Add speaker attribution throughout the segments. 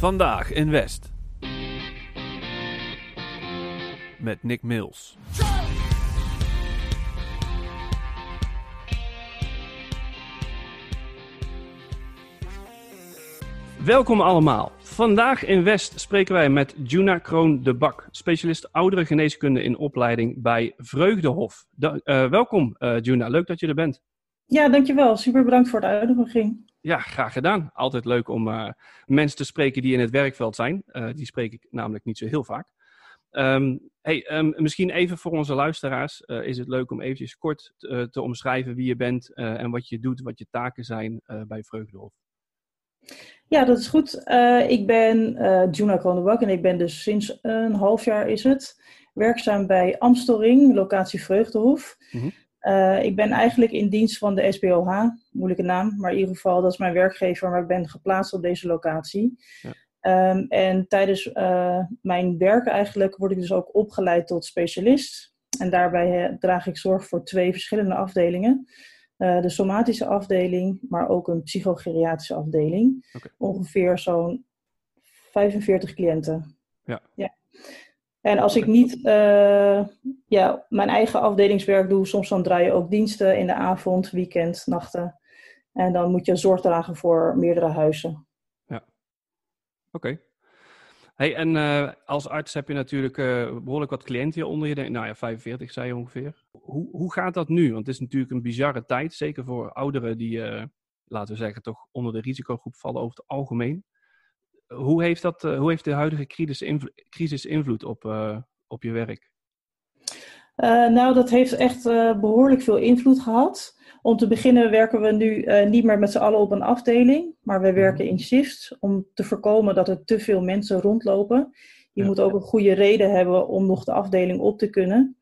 Speaker 1: Vandaag in West. Met Nick Mills.
Speaker 2: Welkom allemaal. Vandaag in West spreken wij met Juna Kroon de Bak, specialist oudere geneeskunde in opleiding bij Vreugdehof. Da- eh, welkom uh, Juna, leuk dat je er bent.
Speaker 3: Ja, dankjewel. Super bedankt voor de uitnodiging.
Speaker 2: Ja, graag gedaan. Altijd leuk om uh, mensen te spreken die in het werkveld zijn. Uh, die spreek ik namelijk niet zo heel vaak. Um, hey, um, misschien even voor onze luisteraars uh, is het leuk om eventjes kort te, omschrijven wie je bent en wat je doet, wat je taken zijn bij Vreugdehof.
Speaker 3: Ja, dat is goed. Ik ben Juna Kronenbak en ik ben dus sinds een half jaar is het werkzaam bij Amstelring, locatie Vreugdehof. Mm-hmm. Uh, ik ben eigenlijk in dienst van de SBOH, moeilijke naam, maar in ieder geval dat is mijn werkgever, maar ik ben geplaatst op deze locatie. Ja. Um, en tijdens mijn werk eigenlijk word ik dus ook opgeleid tot specialist. En daarbij draag ik zorg voor twee verschillende afdelingen. Uh, de somatische afdeling, maar ook een psychogeriatrische afdeling. Okay. Ongeveer zo'n 45 cliënten.
Speaker 2: Ja.
Speaker 3: ja. En als ik niet uh, ja, mijn eigen afdelingswerk doe, soms dan draai je ook diensten in de avond, weekend, nachten. En dan moet je zorg dragen voor meerdere huizen.
Speaker 2: Ja, oké. Hey, en uh, als arts heb je natuurlijk uh, behoorlijk wat cliënten onder je. Nou ja, 45 zei je ongeveer. Hoe, hoe gaat dat nu? Want het is natuurlijk een bizarre tijd, zeker voor ouderen die, laten we zeggen, toch onder de risicogroep vallen over het algemeen. Hoe heeft, dat, hoe heeft de huidige crisis, invlo crisis invloed op, op je werk?
Speaker 3: nou, dat heeft echt behoorlijk veel invloed gehad. Om te beginnen werken we nu niet meer met z'n allen op een afdeling, maar we werken in shifts om te voorkomen dat er te veel mensen rondlopen. Je ja. moet ook een goede reden hebben om nog de afdeling op te kunnen.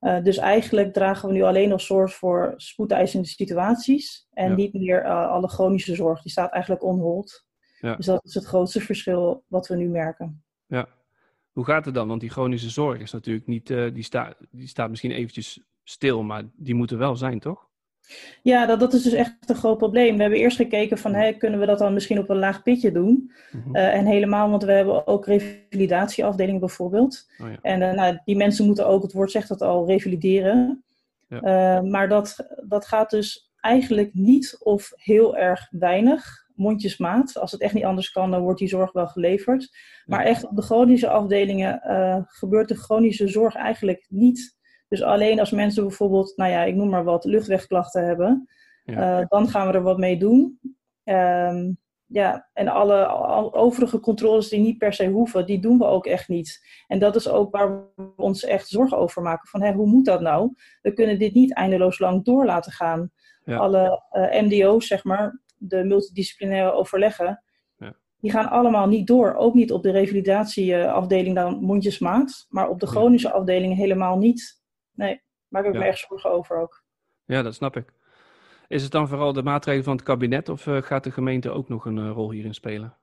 Speaker 3: Uh, dus eigenlijk dragen we nu alleen nog zorg voor spoedeisende situaties en ja. niet meer uh, alle chronische zorg. Die staat eigenlijk on hold. Ja. Dus dat is het grootste verschil wat we nu merken.
Speaker 2: Ja. Hoe gaat het dan? Want die chronische zorg is natuurlijk niet, uh, die, sta, die staat misschien eventjes stil, maar die moet er wel zijn, toch?
Speaker 3: Ja, dat, dat is dus echt een groot probleem. We hebben eerst gekeken van, hey, kunnen we dat dan misschien op een laag pitje doen? Mm-hmm. Uh, en helemaal, want we hebben ook revalidatieafdelingen bijvoorbeeld.
Speaker 2: Oh ja.
Speaker 3: En uh, nou, die mensen moeten ook, het woord zegt dat al, revalideren.
Speaker 2: Ja.
Speaker 3: Uh, maar dat, dat gaat dus eigenlijk niet of heel erg weinig, mondjesmaat. Als het echt niet anders kan, dan wordt die zorg wel geleverd. Maar echt op de chronische afdelingen gebeurt de chronische zorg eigenlijk niet dus alleen als mensen bijvoorbeeld, nou ja, ik noem maar wat, luchtwegklachten hebben,
Speaker 2: ja.
Speaker 3: uh, dan gaan we er wat mee doen. Um, ja, en alle, alle, overige controles die niet per se hoeven, die doen we ook echt niet. En dat is ook waar we ons echt zorgen over maken. Van, hé, hoe moet dat nou? We kunnen dit niet eindeloos lang door laten gaan.
Speaker 2: Ja.
Speaker 3: Alle uh, MDO's, zeg maar, de multidisciplinaire overleggen,
Speaker 2: ja.
Speaker 3: die gaan allemaal niet door. Ook niet op de revalidatieafdeling dan mondjesmaat, maar op de chronische afdelingen helemaal niet. Nee, maak ik
Speaker 2: Ja.
Speaker 3: me echt zorgen over ook.
Speaker 2: Ja, dat snap ik. Is het dan vooral de maatregelen van het kabinet of uh, gaat de gemeente ook nog een uh, rol hierin spelen?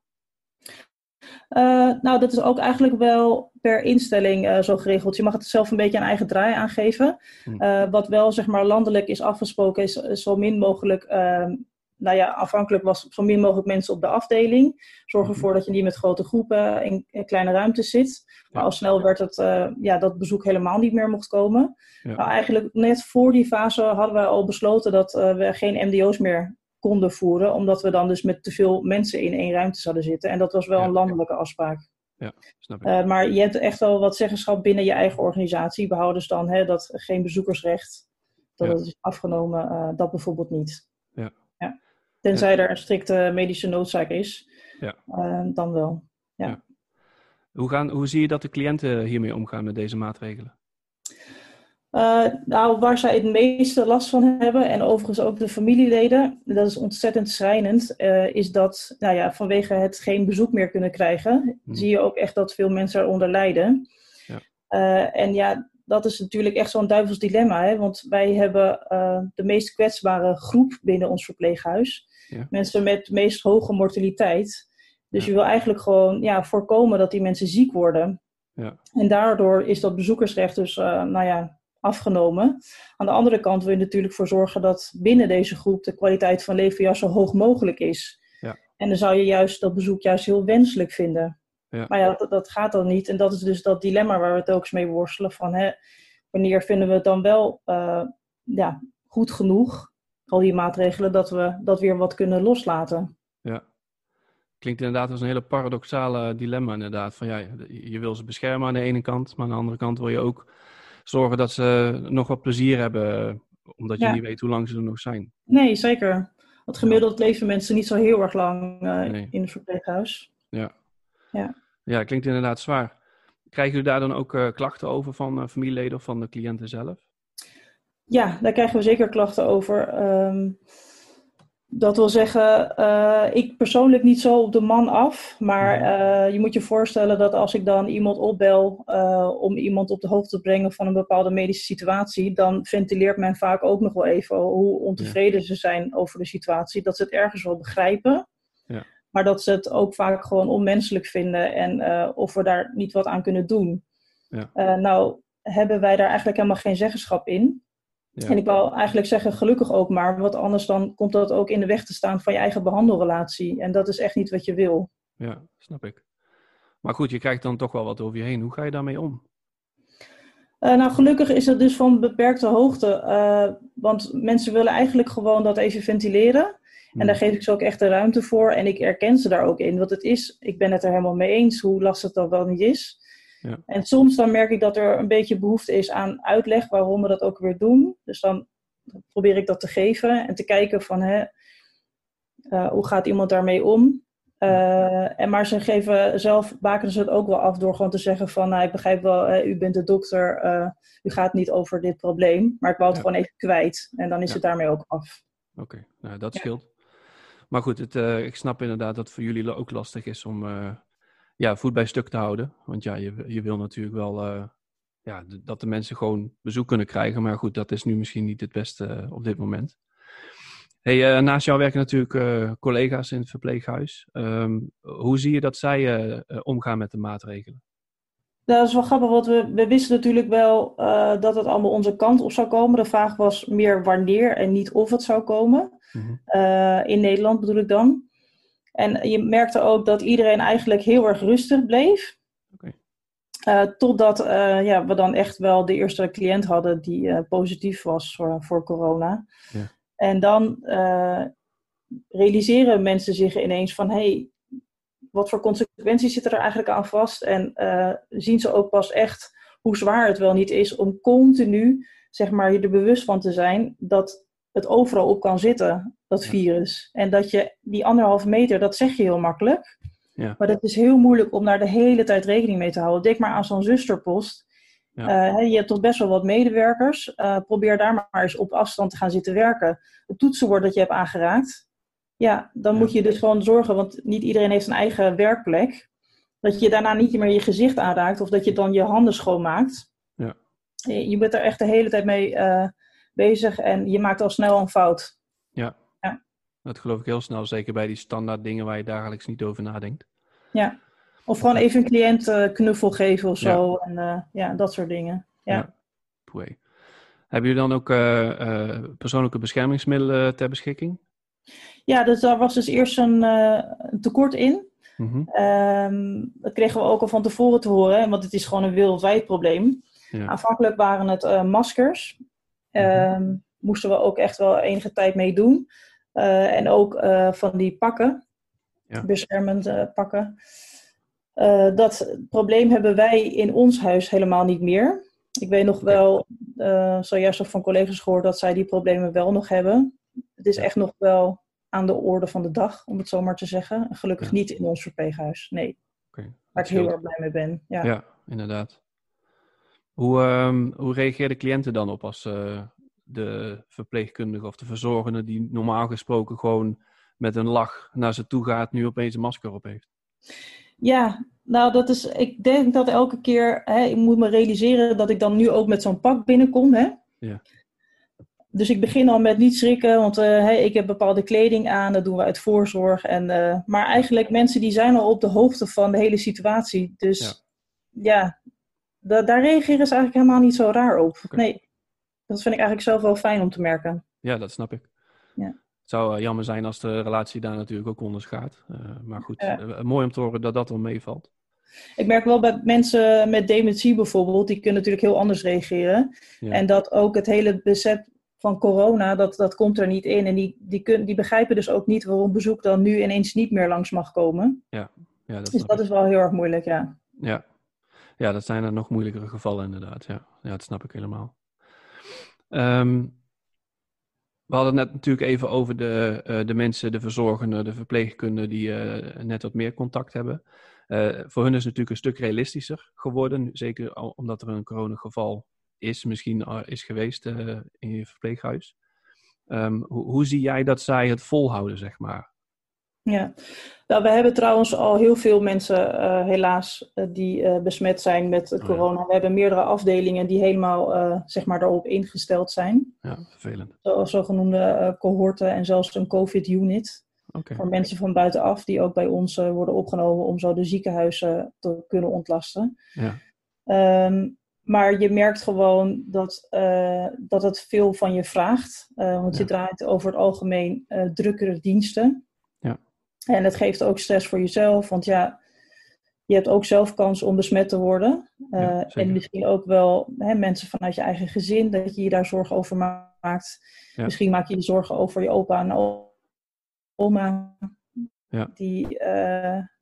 Speaker 3: Uh, nou, dat is ook eigenlijk wel per instelling uh, zo geregeld. Je mag het zelf een beetje een eigen draai aangeven.
Speaker 2: Hm.
Speaker 3: Uh, wat wel zeg maar landelijk is afgesproken is, is zo min mogelijk, ehm, nou ja, afhankelijk was zo min mogelijk mensen op de afdeling. Zorg ervoor dat je niet met grote groepen in, in kleine ruimtes zit. Maar
Speaker 2: Ja.
Speaker 3: al snel werd het, eh, ja, dat bezoek helemaal niet meer mocht komen.
Speaker 2: Ja.
Speaker 3: Nou, eigenlijk net voor die fase hadden we al besloten dat eh, we geen MDO's meer konden voeren. Omdat we dan dus met te veel mensen in één ruimte zouden zitten. En dat was wel
Speaker 2: Ja.
Speaker 3: een landelijke afspraak.
Speaker 2: Snap ik.
Speaker 3: Uh, maar je hebt echt wel wat zeggenschap binnen je eigen organisatie. Behoudens dan hè, dat geen bezoekersrecht, dat
Speaker 2: Ja.
Speaker 3: het is afgenomen, dat bijvoorbeeld niet.
Speaker 2: Ja.
Speaker 3: Ja. Tenzij er een strikte medische noodzaak is,
Speaker 2: Ja.
Speaker 3: uh, dan wel.
Speaker 2: Hoe, gaan, hoe zie je dat de cliënten hiermee omgaan met deze maatregelen?
Speaker 3: Uh, nou, waar zij het meeste last van hebben, en overigens ook de familieleden, dat is ontzettend schrijnend, uh, is dat nou ja, vanwege het geen bezoek meer kunnen krijgen,
Speaker 2: Hmm.
Speaker 3: zie je ook echt dat veel mensen eronder lijden.
Speaker 2: Ja.
Speaker 3: Uh, en ja, dat is natuurlijk echt zo'n duivels dilemma, hè? want wij hebben uh, de meest kwetsbare groep binnen ons verpleeghuis.
Speaker 2: Ja.
Speaker 3: Mensen met de meest hoge mortaliteit. Dus
Speaker 2: Ja.
Speaker 3: je wil eigenlijk gewoon ja, voorkomen dat die mensen ziek worden.
Speaker 2: Ja.
Speaker 3: En daardoor is dat bezoekersrecht dus, uh, nou ja, afgenomen. Aan de andere kant wil je natuurlijk voor zorgen dat binnen deze groep de kwaliteit van leven juist zo hoog mogelijk is.
Speaker 2: Ja.
Speaker 3: En dan zou je juist dat bezoek juist heel wenselijk vinden.
Speaker 2: Ja.
Speaker 3: Maar ja, dat, dat gaat dan niet. En dat is dus dat dilemma waar we het ook eens mee worstelen. Van, hè, wanneer vinden we het dan wel uh, ja, goed genoeg, al die maatregelen, dat we dat weer wat kunnen loslaten.
Speaker 2: Ja. Klinkt inderdaad als een hele paradoxale dilemma inderdaad. Van ja, je wil ze beschermen aan de ene kant, maar aan de andere kant wil je ook zorgen dat ze nog wat plezier hebben, omdat je
Speaker 3: Ja.
Speaker 2: niet weet hoe lang ze er nog zijn.
Speaker 3: Nee, zeker. Want gemiddeld leven mensen niet zo heel erg lang eh,
Speaker 2: Nee.
Speaker 3: in het verpleeghuis.
Speaker 2: Ja.
Speaker 3: Ja.
Speaker 2: Ja, klinkt inderdaad zwaar. Krijgen jullie daar dan ook eh, klachten over van eh, familieleden of van de cliënten zelf?
Speaker 3: Ja, daar krijgen we zeker klachten over. Ehm, dat wil zeggen, eh, ik persoonlijk niet zo op de man af. Maar
Speaker 2: Mhm.
Speaker 3: je moet je voorstellen dat als ik dan iemand opbel om iemand op de hoogte te brengen van een bepaalde medische situatie, dan ventileert men vaak ook nog wel even hoe ontevreden ze zijn over de situatie. Dat ze het ergens wel begrijpen.
Speaker 2: Ja.
Speaker 3: Maar dat ze het ook vaak gewoon onmenselijk vinden en eh, of we daar niet wat aan kunnen doen.
Speaker 2: Ja.
Speaker 3: Eh, nou, hebben wij daar eigenlijk helemaal geen zeggenschap in.
Speaker 2: Ja.
Speaker 3: En ik wil eigenlijk zeggen, gelukkig ook maar, want anders dan komt dat ook in de weg te staan van je eigen behandelrelatie. En dat is echt niet wat je wil.
Speaker 2: Ja, snap ik. Maar goed, je krijgt dan toch wel wat over je heen. Hoe ga je daarmee om?
Speaker 3: Eh, nou, gelukkig is het dus van beperkte hoogte, want mensen willen eigenlijk gewoon dat even ventileren. En daar geef ik ze ook echt de ruimte voor en ik erken ze daar ook in. Want het is, ik ben het er helemaal mee eens hoe lastig dat wel niet is.
Speaker 2: Ja.
Speaker 3: En soms dan merk ik dat er een beetje behoefte is aan uitleg waarom we dat ook weer doen. Dus dan probeer ik dat te geven en te kijken van hè, eh, hoe gaat iemand daarmee om. Eh, en maar ze geven zelf, bakenen ze het ook wel af door gewoon te zeggen van, nou, ik begrijp wel, u bent de dokter, eh, u gaat niet over dit probleem, maar ik wou het
Speaker 2: Ja.
Speaker 3: gewoon even kwijt. En dan is
Speaker 2: Ja.
Speaker 3: het daarmee ook af.
Speaker 2: Oké, nou dat scheelt. Maar goed, het, eh, ik snap inderdaad dat het voor jullie ook lastig is om eh, ja, voet bij stuk te houden. Want ja, je, je wil natuurlijk wel eh, ja, dat de mensen gewoon bezoek kunnen krijgen. Maar goed, dat is nu misschien niet het beste op dit moment. Hey, naast jou werken natuurlijk collega's in het verpleeghuis. Ehm, hoe zie je dat zij omgaan met de maatregelen?
Speaker 3: Nou, dat is wel grappig, want we, we wisten natuurlijk wel eh, dat het allemaal onze kant op zou komen. De vraag was meer wanneer en niet of het zou komen.
Speaker 2: Mhm.
Speaker 3: Eh, in Nederland bedoel ik dan. En je merkte ook dat iedereen eigenlijk heel erg rustig bleef. Eh, totdat ja, we dan echt wel de eerste cliënt hadden die positief was voor, voor corona. En dan realiseren mensen zich ineens van... hey, wat voor consequenties zitten er eigenlijk aan vast? En eh, zien ze ook pas echt hoe zwaar het wel niet is om continu zeg maar, je er bewust van te zijn dat het overal op kan zitten, dat virus. En dat je die anderhalve meter, dat zeg je heel makkelijk.
Speaker 2: Ja.
Speaker 3: Maar dat is heel moeilijk om daar de hele tijd rekening mee te houden. Denk maar aan zo'n zusterpost.
Speaker 2: Ja.
Speaker 3: Eh, je hebt toch best wel wat medewerkers. Eh, probeer daar maar eens op afstand te gaan zitten werken. Het toetsenbord dat je hebt aangeraakt. Ja, dan
Speaker 2: Ja.
Speaker 3: moet je dus gewoon zorgen, want niet iedereen heeft een eigen werkplek. Dat je daarna niet meer je gezicht aanraakt of dat je dan je handen schoonmaakt.
Speaker 2: Ja.
Speaker 3: Je bent er echt de hele tijd mee eh, bezig en je maakt al snel een fout.
Speaker 2: Dat geloof ik heel snel, zeker bij die standaard dingen waar je dagelijks niet over nadenkt.
Speaker 3: Ja. Of gewoon even een cliënt eh, knuffel geven of zo. En eh, ja, dat soort dingen. Ja.
Speaker 2: Poei. Hebben jullie dan ook persoonlijke beschermingsmiddelen ter beschikking?
Speaker 3: Ja, dus daar was dus eerst een, eh, een tekort in.
Speaker 2: Mhm.
Speaker 3: Ehm, dat kregen we ook al van tevoren te horen, want het is gewoon een wereldwijd probleem.
Speaker 2: Ja.
Speaker 3: Aanvankelijk waren het eh, maskers. Ehm, Moesten we ook echt wel enige tijd mee doen. Eh, en ook van die pakken,
Speaker 2: Ja.
Speaker 3: beschermend pakken. Dat probleem hebben wij in ons huis helemaal niet meer. Ik weet nog wel, zojuist ook van collega's gehoord, dat zij die problemen wel nog hebben. Het is
Speaker 2: Ja.
Speaker 3: echt nog wel aan de orde van de dag, om het zo maar te zeggen. Gelukkig
Speaker 2: Ja.
Speaker 3: niet in ons verpleeghuis, nee.
Speaker 2: Oké,
Speaker 3: Waar ik heel erg blij mee ben. Ja.
Speaker 2: Ja, inderdaad. Hoe, ehm hoe reageerden cliënten dan op als eh, de verpleegkundige of de verzorgende die normaal gesproken gewoon met een lach naar ze toe gaat, nu opeens een masker op heeft?
Speaker 3: Ja, nou dat is, ik denk dat elke keer, hè, ik moet me realiseren dat ik dan nu ook met zo'n pak binnenkom. Hè?
Speaker 2: Ja.
Speaker 3: Dus ik begin al met niet schrikken, want eh, hè, ik heb bepaalde kleding aan, dat doen we uit voorzorg. En, eh, maar eigenlijk mensen die zijn al op de hoogte van de hele situatie. Dus ja, da- daar reageren ze eigenlijk helemaal niet zo raar op. Nee, dat vind ik eigenlijk zelf wel fijn om te merken.
Speaker 2: Ja, dat snap ik.
Speaker 3: Ja.
Speaker 2: Het zou jammer zijn als de relatie daar natuurlijk ook onder gaat. maar goed, mooi om te horen dat dat wel meevalt.
Speaker 3: Ik merk wel bij mensen met dementie bijvoorbeeld, die kunnen natuurlijk heel anders reageren. En dat ook het hele besef van corona, dat, dat komt er niet in. En die, die, kun, die begrijpen dus ook niet waarom bezoek dan nu ineens niet meer langs mag komen.
Speaker 2: Ja, ja dat
Speaker 3: dus dat is wel heel erg moeilijk, ja.
Speaker 2: Ja. ja, dat zijn er nog moeilijkere gevallen inderdaad. Ja, ja dat snap ik helemaal. Ehm, we hadden het net natuurlijk even over de, uh, de mensen, de verzorgenden, de verpleegkundigen die uh, net wat meer contact hebben. Uh, voor hun is het natuurlijk een stuk realistischer geworden, zeker omdat er een coronageval is, misschien is geweest in je verpleeghuis. Um, hoe, hoe zie jij dat zij het volhouden, zeg maar?
Speaker 3: Ja, nou, we hebben trouwens al heel veel mensen uh, helaas uh, die uh, besmet zijn met oh, corona. Ja. We hebben meerdere afdelingen die helemaal zeg maar daarop ingesteld zijn.
Speaker 2: Ja, vervelend.
Speaker 3: Zoals zogenoemde cohorten en zelfs een COVID-unit. Okay. Voor mensen van buitenaf die ook bij ons worden opgenomen om zo de ziekenhuizen te kunnen ontlasten. Ja. Um, maar je merkt gewoon dat, dat het veel van je vraagt. want ja. je draait over het algemeen drukkere diensten. En het geeft ook stress voor jezelf, want ja, je hebt ook zelf kans om besmet te worden. En misschien ook wel hè, mensen vanuit je eigen gezin, dat je je daar zorgen over maakt. Misschien maak je je zorgen over je opa en oma, ja. die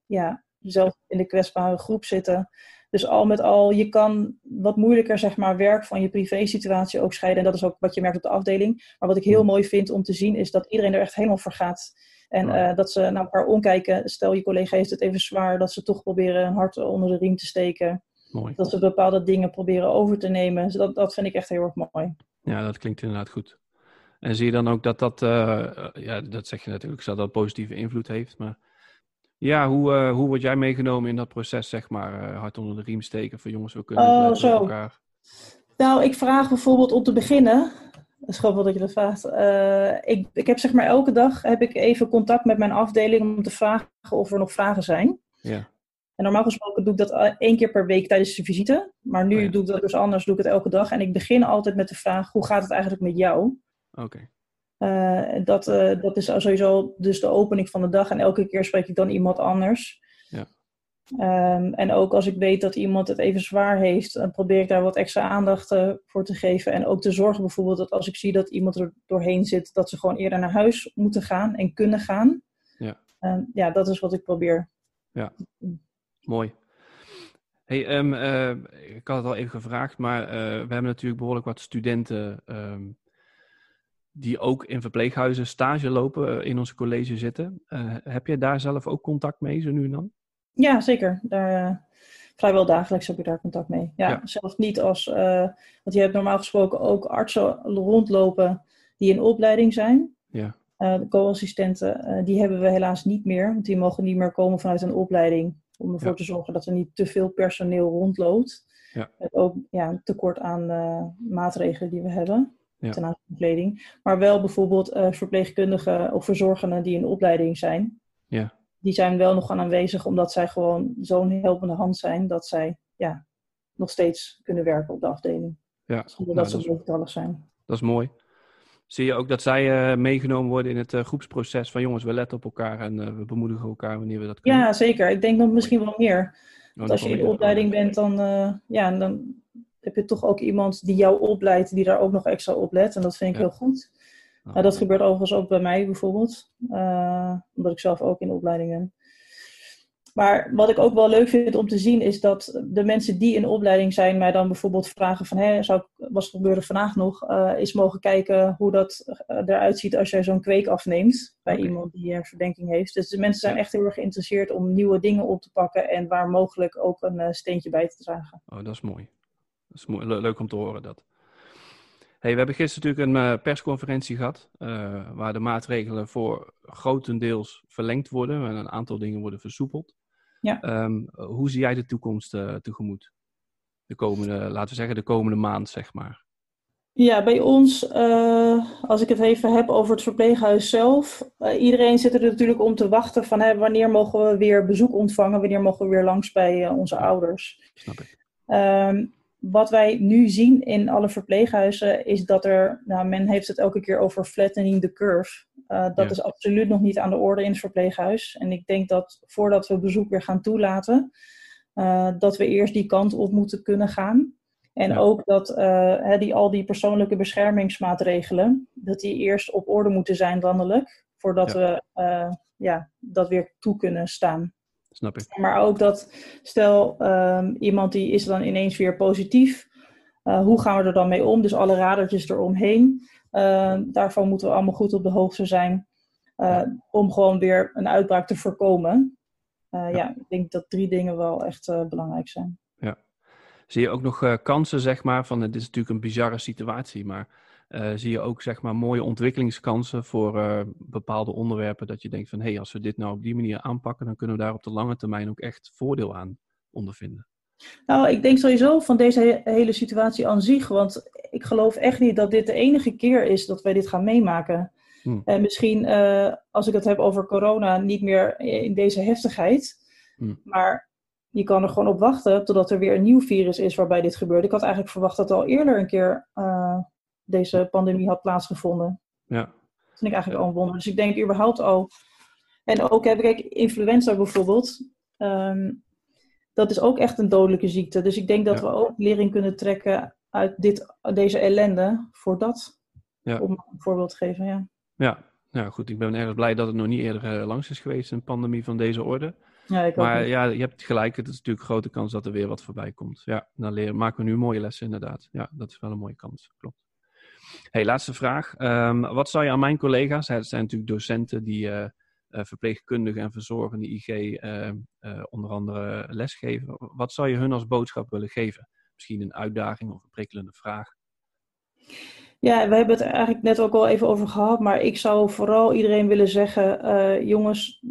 Speaker 3: ja, zelf in de kwetsbare groep zitten. Dus al met al, je kan wat moeilijker zeg maar, werk van je privé-situatie ook scheiden. En dat is ook wat je merkt op de afdeling. Maar wat ik heel hmm. mooi vind om te zien, is dat iedereen er echt helemaal voor gaat. En uh, dat ze naar elkaar omkijken. Stel, je collega heeft het even zwaar, dat ze toch proberen een hart onder de riem te steken. Mooi. Dat ze bepaalde dingen proberen over te nemen. Dus dat, dat vind ik echt heel erg mooi.
Speaker 2: Ja, dat klinkt inderdaad goed. En zie je dan ook dat dat, uh, ja, dat zeg je natuurlijk, dat dat positieve invloed heeft. Maar ja, hoe, uh, hoe word jij meegenomen in dat proces, zeg maar? hart onder de riem steken van jongens, we kunnen oh, zo. elkaar.
Speaker 3: Nou, ik vraag bijvoorbeeld om te beginnen dat is grappig dat je dat vraagt. Uh, ik, ik heb zeg maar elke dag heb ik even contact met mijn afdeling om te vragen of er nog vragen zijn. Ja. En normaal gesproken doe ik dat één keer per week tijdens de visite. Maar nu oh doe ik dat dus anders, doe ik het elke dag. En ik begin altijd met de vraag, hoe gaat het eigenlijk met jou?
Speaker 2: Oké.
Speaker 3: Okay. Uh, dat, uh, dat is sowieso dus de opening van de dag. En elke keer spreek ik dan iemand anders. Um, en ook als ik weet dat iemand het even zwaar heeft, dan probeer ik daar wat extra aandacht uh, voor te geven. En ook te zorgen bijvoorbeeld dat als ik zie dat iemand er doorheen zit, dat ze gewoon eerder naar huis moeten gaan en kunnen gaan. Ja, um, ja dat is wat ik probeer.
Speaker 2: Ja, mooi. Hey, um, uh, ik had het al even gevraagd, maar uh, we hebben natuurlijk behoorlijk wat studenten die ook in verpleeghuizen stage lopen, in onze college zitten. heb je daar zelf ook contact mee, zo nu en dan?
Speaker 3: Ja, zeker. Daar, uh, vrijwel dagelijks heb je daar contact mee. Ja, zelfs niet als, uh, want je hebt normaal gesproken ook artsen rondlopen die in opleiding zijn. Ja. Uh, de co-assistenten, die hebben we helaas niet meer, want die mogen niet meer komen vanuit een opleiding. Om ervoor te zorgen dat er niet te veel personeel rondloopt. Ja. ook ja, een tekort aan maatregelen die we hebben ja. ten aanzien van kleding. Maar wel bijvoorbeeld verpleegkundigen of verzorgenden die in opleiding zijn. Ja die zijn wel nog aanwezig omdat zij gewoon zo'n helpende hand zijn dat zij ja, nog steeds kunnen werken op de afdeling. Ja, zonder nou, dat ze overtallig zijn.
Speaker 2: Dat is mooi. Zie je ook dat zij uh, meegenomen worden in het uh, groepsproces van jongens, we letten op elkaar en we bemoedigen elkaar wanneer we dat kunnen?
Speaker 3: Ja, zeker. Ik denk nog misschien wel meer. Oh, als je in de opleiding bent, dan, ja, dan heb je toch ook iemand die jou opleidt, die daar ook nog extra op let. En dat vind ik heel goed. Nou, dat gebeurt overigens ook bij mij bijvoorbeeld, uh, omdat ik zelf ook in de opleiding ben. Maar wat ik ook wel leuk vind om te zien is dat de mensen die in opleiding zijn mij dan bijvoorbeeld vragen van, hé, zou ik, was het gebeurde vandaag nog, uh, is mogen kijken hoe dat uh, eruit ziet als jij zo'n kweek afneemt bij iemand die een verdenking heeft. Dus de mensen zijn echt heel erg geïnteresseerd om nieuwe dingen op te pakken en waar mogelijk ook een steentje bij te dragen.
Speaker 2: Oh, dat is mooi. Dat is leuk om te horen dat. Hey, we hebben gisteren natuurlijk een uh, persconferentie gehad, uh, waar de maatregelen voor grotendeels verlengd worden en een aantal dingen worden versoepeld. Ja. Um, hoe zie jij de toekomst uh, tegemoet? De komende, laten we zeggen, de komende maand, zeg maar.
Speaker 3: Ja, bij ons, als ik het even heb over het verpleeghuis zelf, iedereen zit er natuurlijk om te wachten van hè, wanneer mogen we weer bezoek ontvangen, wanneer mogen we weer langs bij onze ouders. Snap ik. Um, wat wij nu zien in alle verpleeghuizen is dat er, nou, men heeft het elke keer over flattening the curve. dat is absoluut nog niet aan de orde in het verpleeghuis. En ik denk dat voordat we bezoek weer gaan toelaten, dat we eerst die kant op moeten kunnen gaan. En ook dat die, al die persoonlijke beschermingsmaatregelen, dat die eerst op orde moeten zijn landelijk, voordat we ja, dat weer toe kunnen staan.
Speaker 2: Snap ik.
Speaker 3: Maar ook dat, stel ehm, iemand die is dan ineens weer positief, uh, hoe gaan we er dan mee om? Dus alle radertjes eromheen. Uh, daarvan moeten we allemaal goed op de hoogte zijn. Uh, om gewoon weer een uitbraak te voorkomen. Ja. ja. ik denk dat drie dingen wel echt belangrijk zijn.
Speaker 2: Ja. Zie je ook nog kansen, zeg maar, van het is natuurlijk een bizarre situatie, maar uh, zie je ook zeg maar, mooie ontwikkelingskansen voor uh, bepaalde onderwerpen. Dat je denkt van hé, hey, als we dit nou op die manier aanpakken, dan kunnen we daar op de lange termijn ook echt voordeel aan ondervinden.
Speaker 3: Nou, ik denk sowieso van deze hele situatie aan zich. Want ik geloof echt niet dat dit de enige keer is dat wij dit gaan meemaken. Hmm. En misschien, uh, als ik het heb over corona, niet meer in deze heftigheid. Hmm. Maar je kan er gewoon op wachten totdat er weer een nieuw virus is waarbij dit gebeurt. Ik had eigenlijk verwacht dat al eerder een keer deze pandemie had plaatsgevonden.
Speaker 2: Ja.
Speaker 3: Dat vind ik eigenlijk al een wonder. Dus ik denk überhaupt al. En ook heb ik influenza bijvoorbeeld. Ehm, dat is ook echt een dodelijke ziekte. Dus ik denk dat we ook lering kunnen trekken uit dit, deze ellende voor dat. Ja. Om een voorbeeld te geven, ja.
Speaker 2: Ja, nou goed. Ik ben erg blij dat het nog niet eerder uh, langs is geweest, een pandemie van deze orde.
Speaker 3: Ja, ik
Speaker 2: maar ja, je hebt gelijk. Het is natuurlijk een grote kans dat er weer wat voorbij komt. Ja, dan leren, maken we nu mooie lessen inderdaad. Ja, dat is wel een mooie kans. Klopt. Hey, laatste vraag. Um, wat zou je aan mijn collega's, het zijn natuurlijk docenten die uh, verpleegkundigen en verzorgen die IG uh, onder andere lesgeven. Wat zou je hun als boodschap willen geven? Misschien een uitdaging of een prikkelende vraag?
Speaker 3: Ja, we hebben het eigenlijk net ook al even over gehad, maar ik zou vooral iedereen willen zeggen, jongens,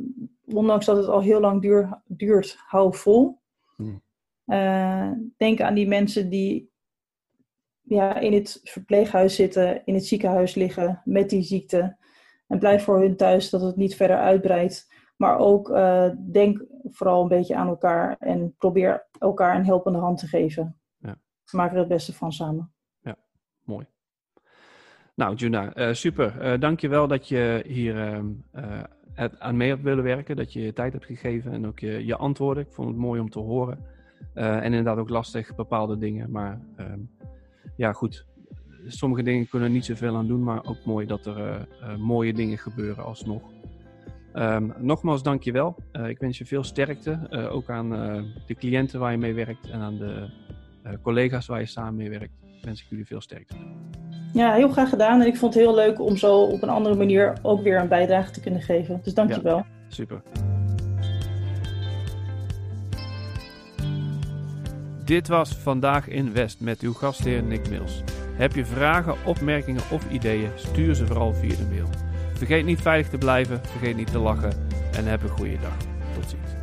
Speaker 3: ondanks dat het al heel lang duur, duurt, hou vol. Hmm. denk aan die mensen die ja, in het verpleeghuis zitten, in het ziekenhuis liggen met die ziekte. En blijf voor hun thuis dat het niet verder uitbreidt. Maar ook uh, denk vooral een beetje aan elkaar en probeer elkaar een helpende hand te geven. Ja. Maak er het beste van samen.
Speaker 2: Ja, mooi. Nou, Juna, uh, super. Uh, dankjewel dat je hier ehm, het aan mee hebt willen werken. Dat je je tijd hebt gegeven en ook je, je antwoorden. Ik vond het mooi om te horen. en inderdaad ook lastig, bepaalde dingen. Maar ehm, ja, goed. Sommige dingen kunnen er niet zoveel aan doen, maar ook mooi dat er uh, uh, mooie dingen gebeuren alsnog. Um, nogmaals, dankjewel. Uh, ik wens je veel sterkte. ook aan de cliënten waar je mee werkt en aan de collega's waar je samen mee werkt. Wens ik jullie veel sterkte.
Speaker 3: Ja, heel graag gedaan. En ik vond het heel leuk om zo op een andere manier ook weer een bijdrage te kunnen geven. Dus dankjewel. Ja,
Speaker 2: super.
Speaker 1: Dit was Vandaag in West met uw gastheer Nick Mills. Heb je vragen, opmerkingen of ideeën, stuur ze vooral via de mail. Vergeet niet veilig te blijven, vergeet niet te lachen en heb een goede dag. Tot ziens.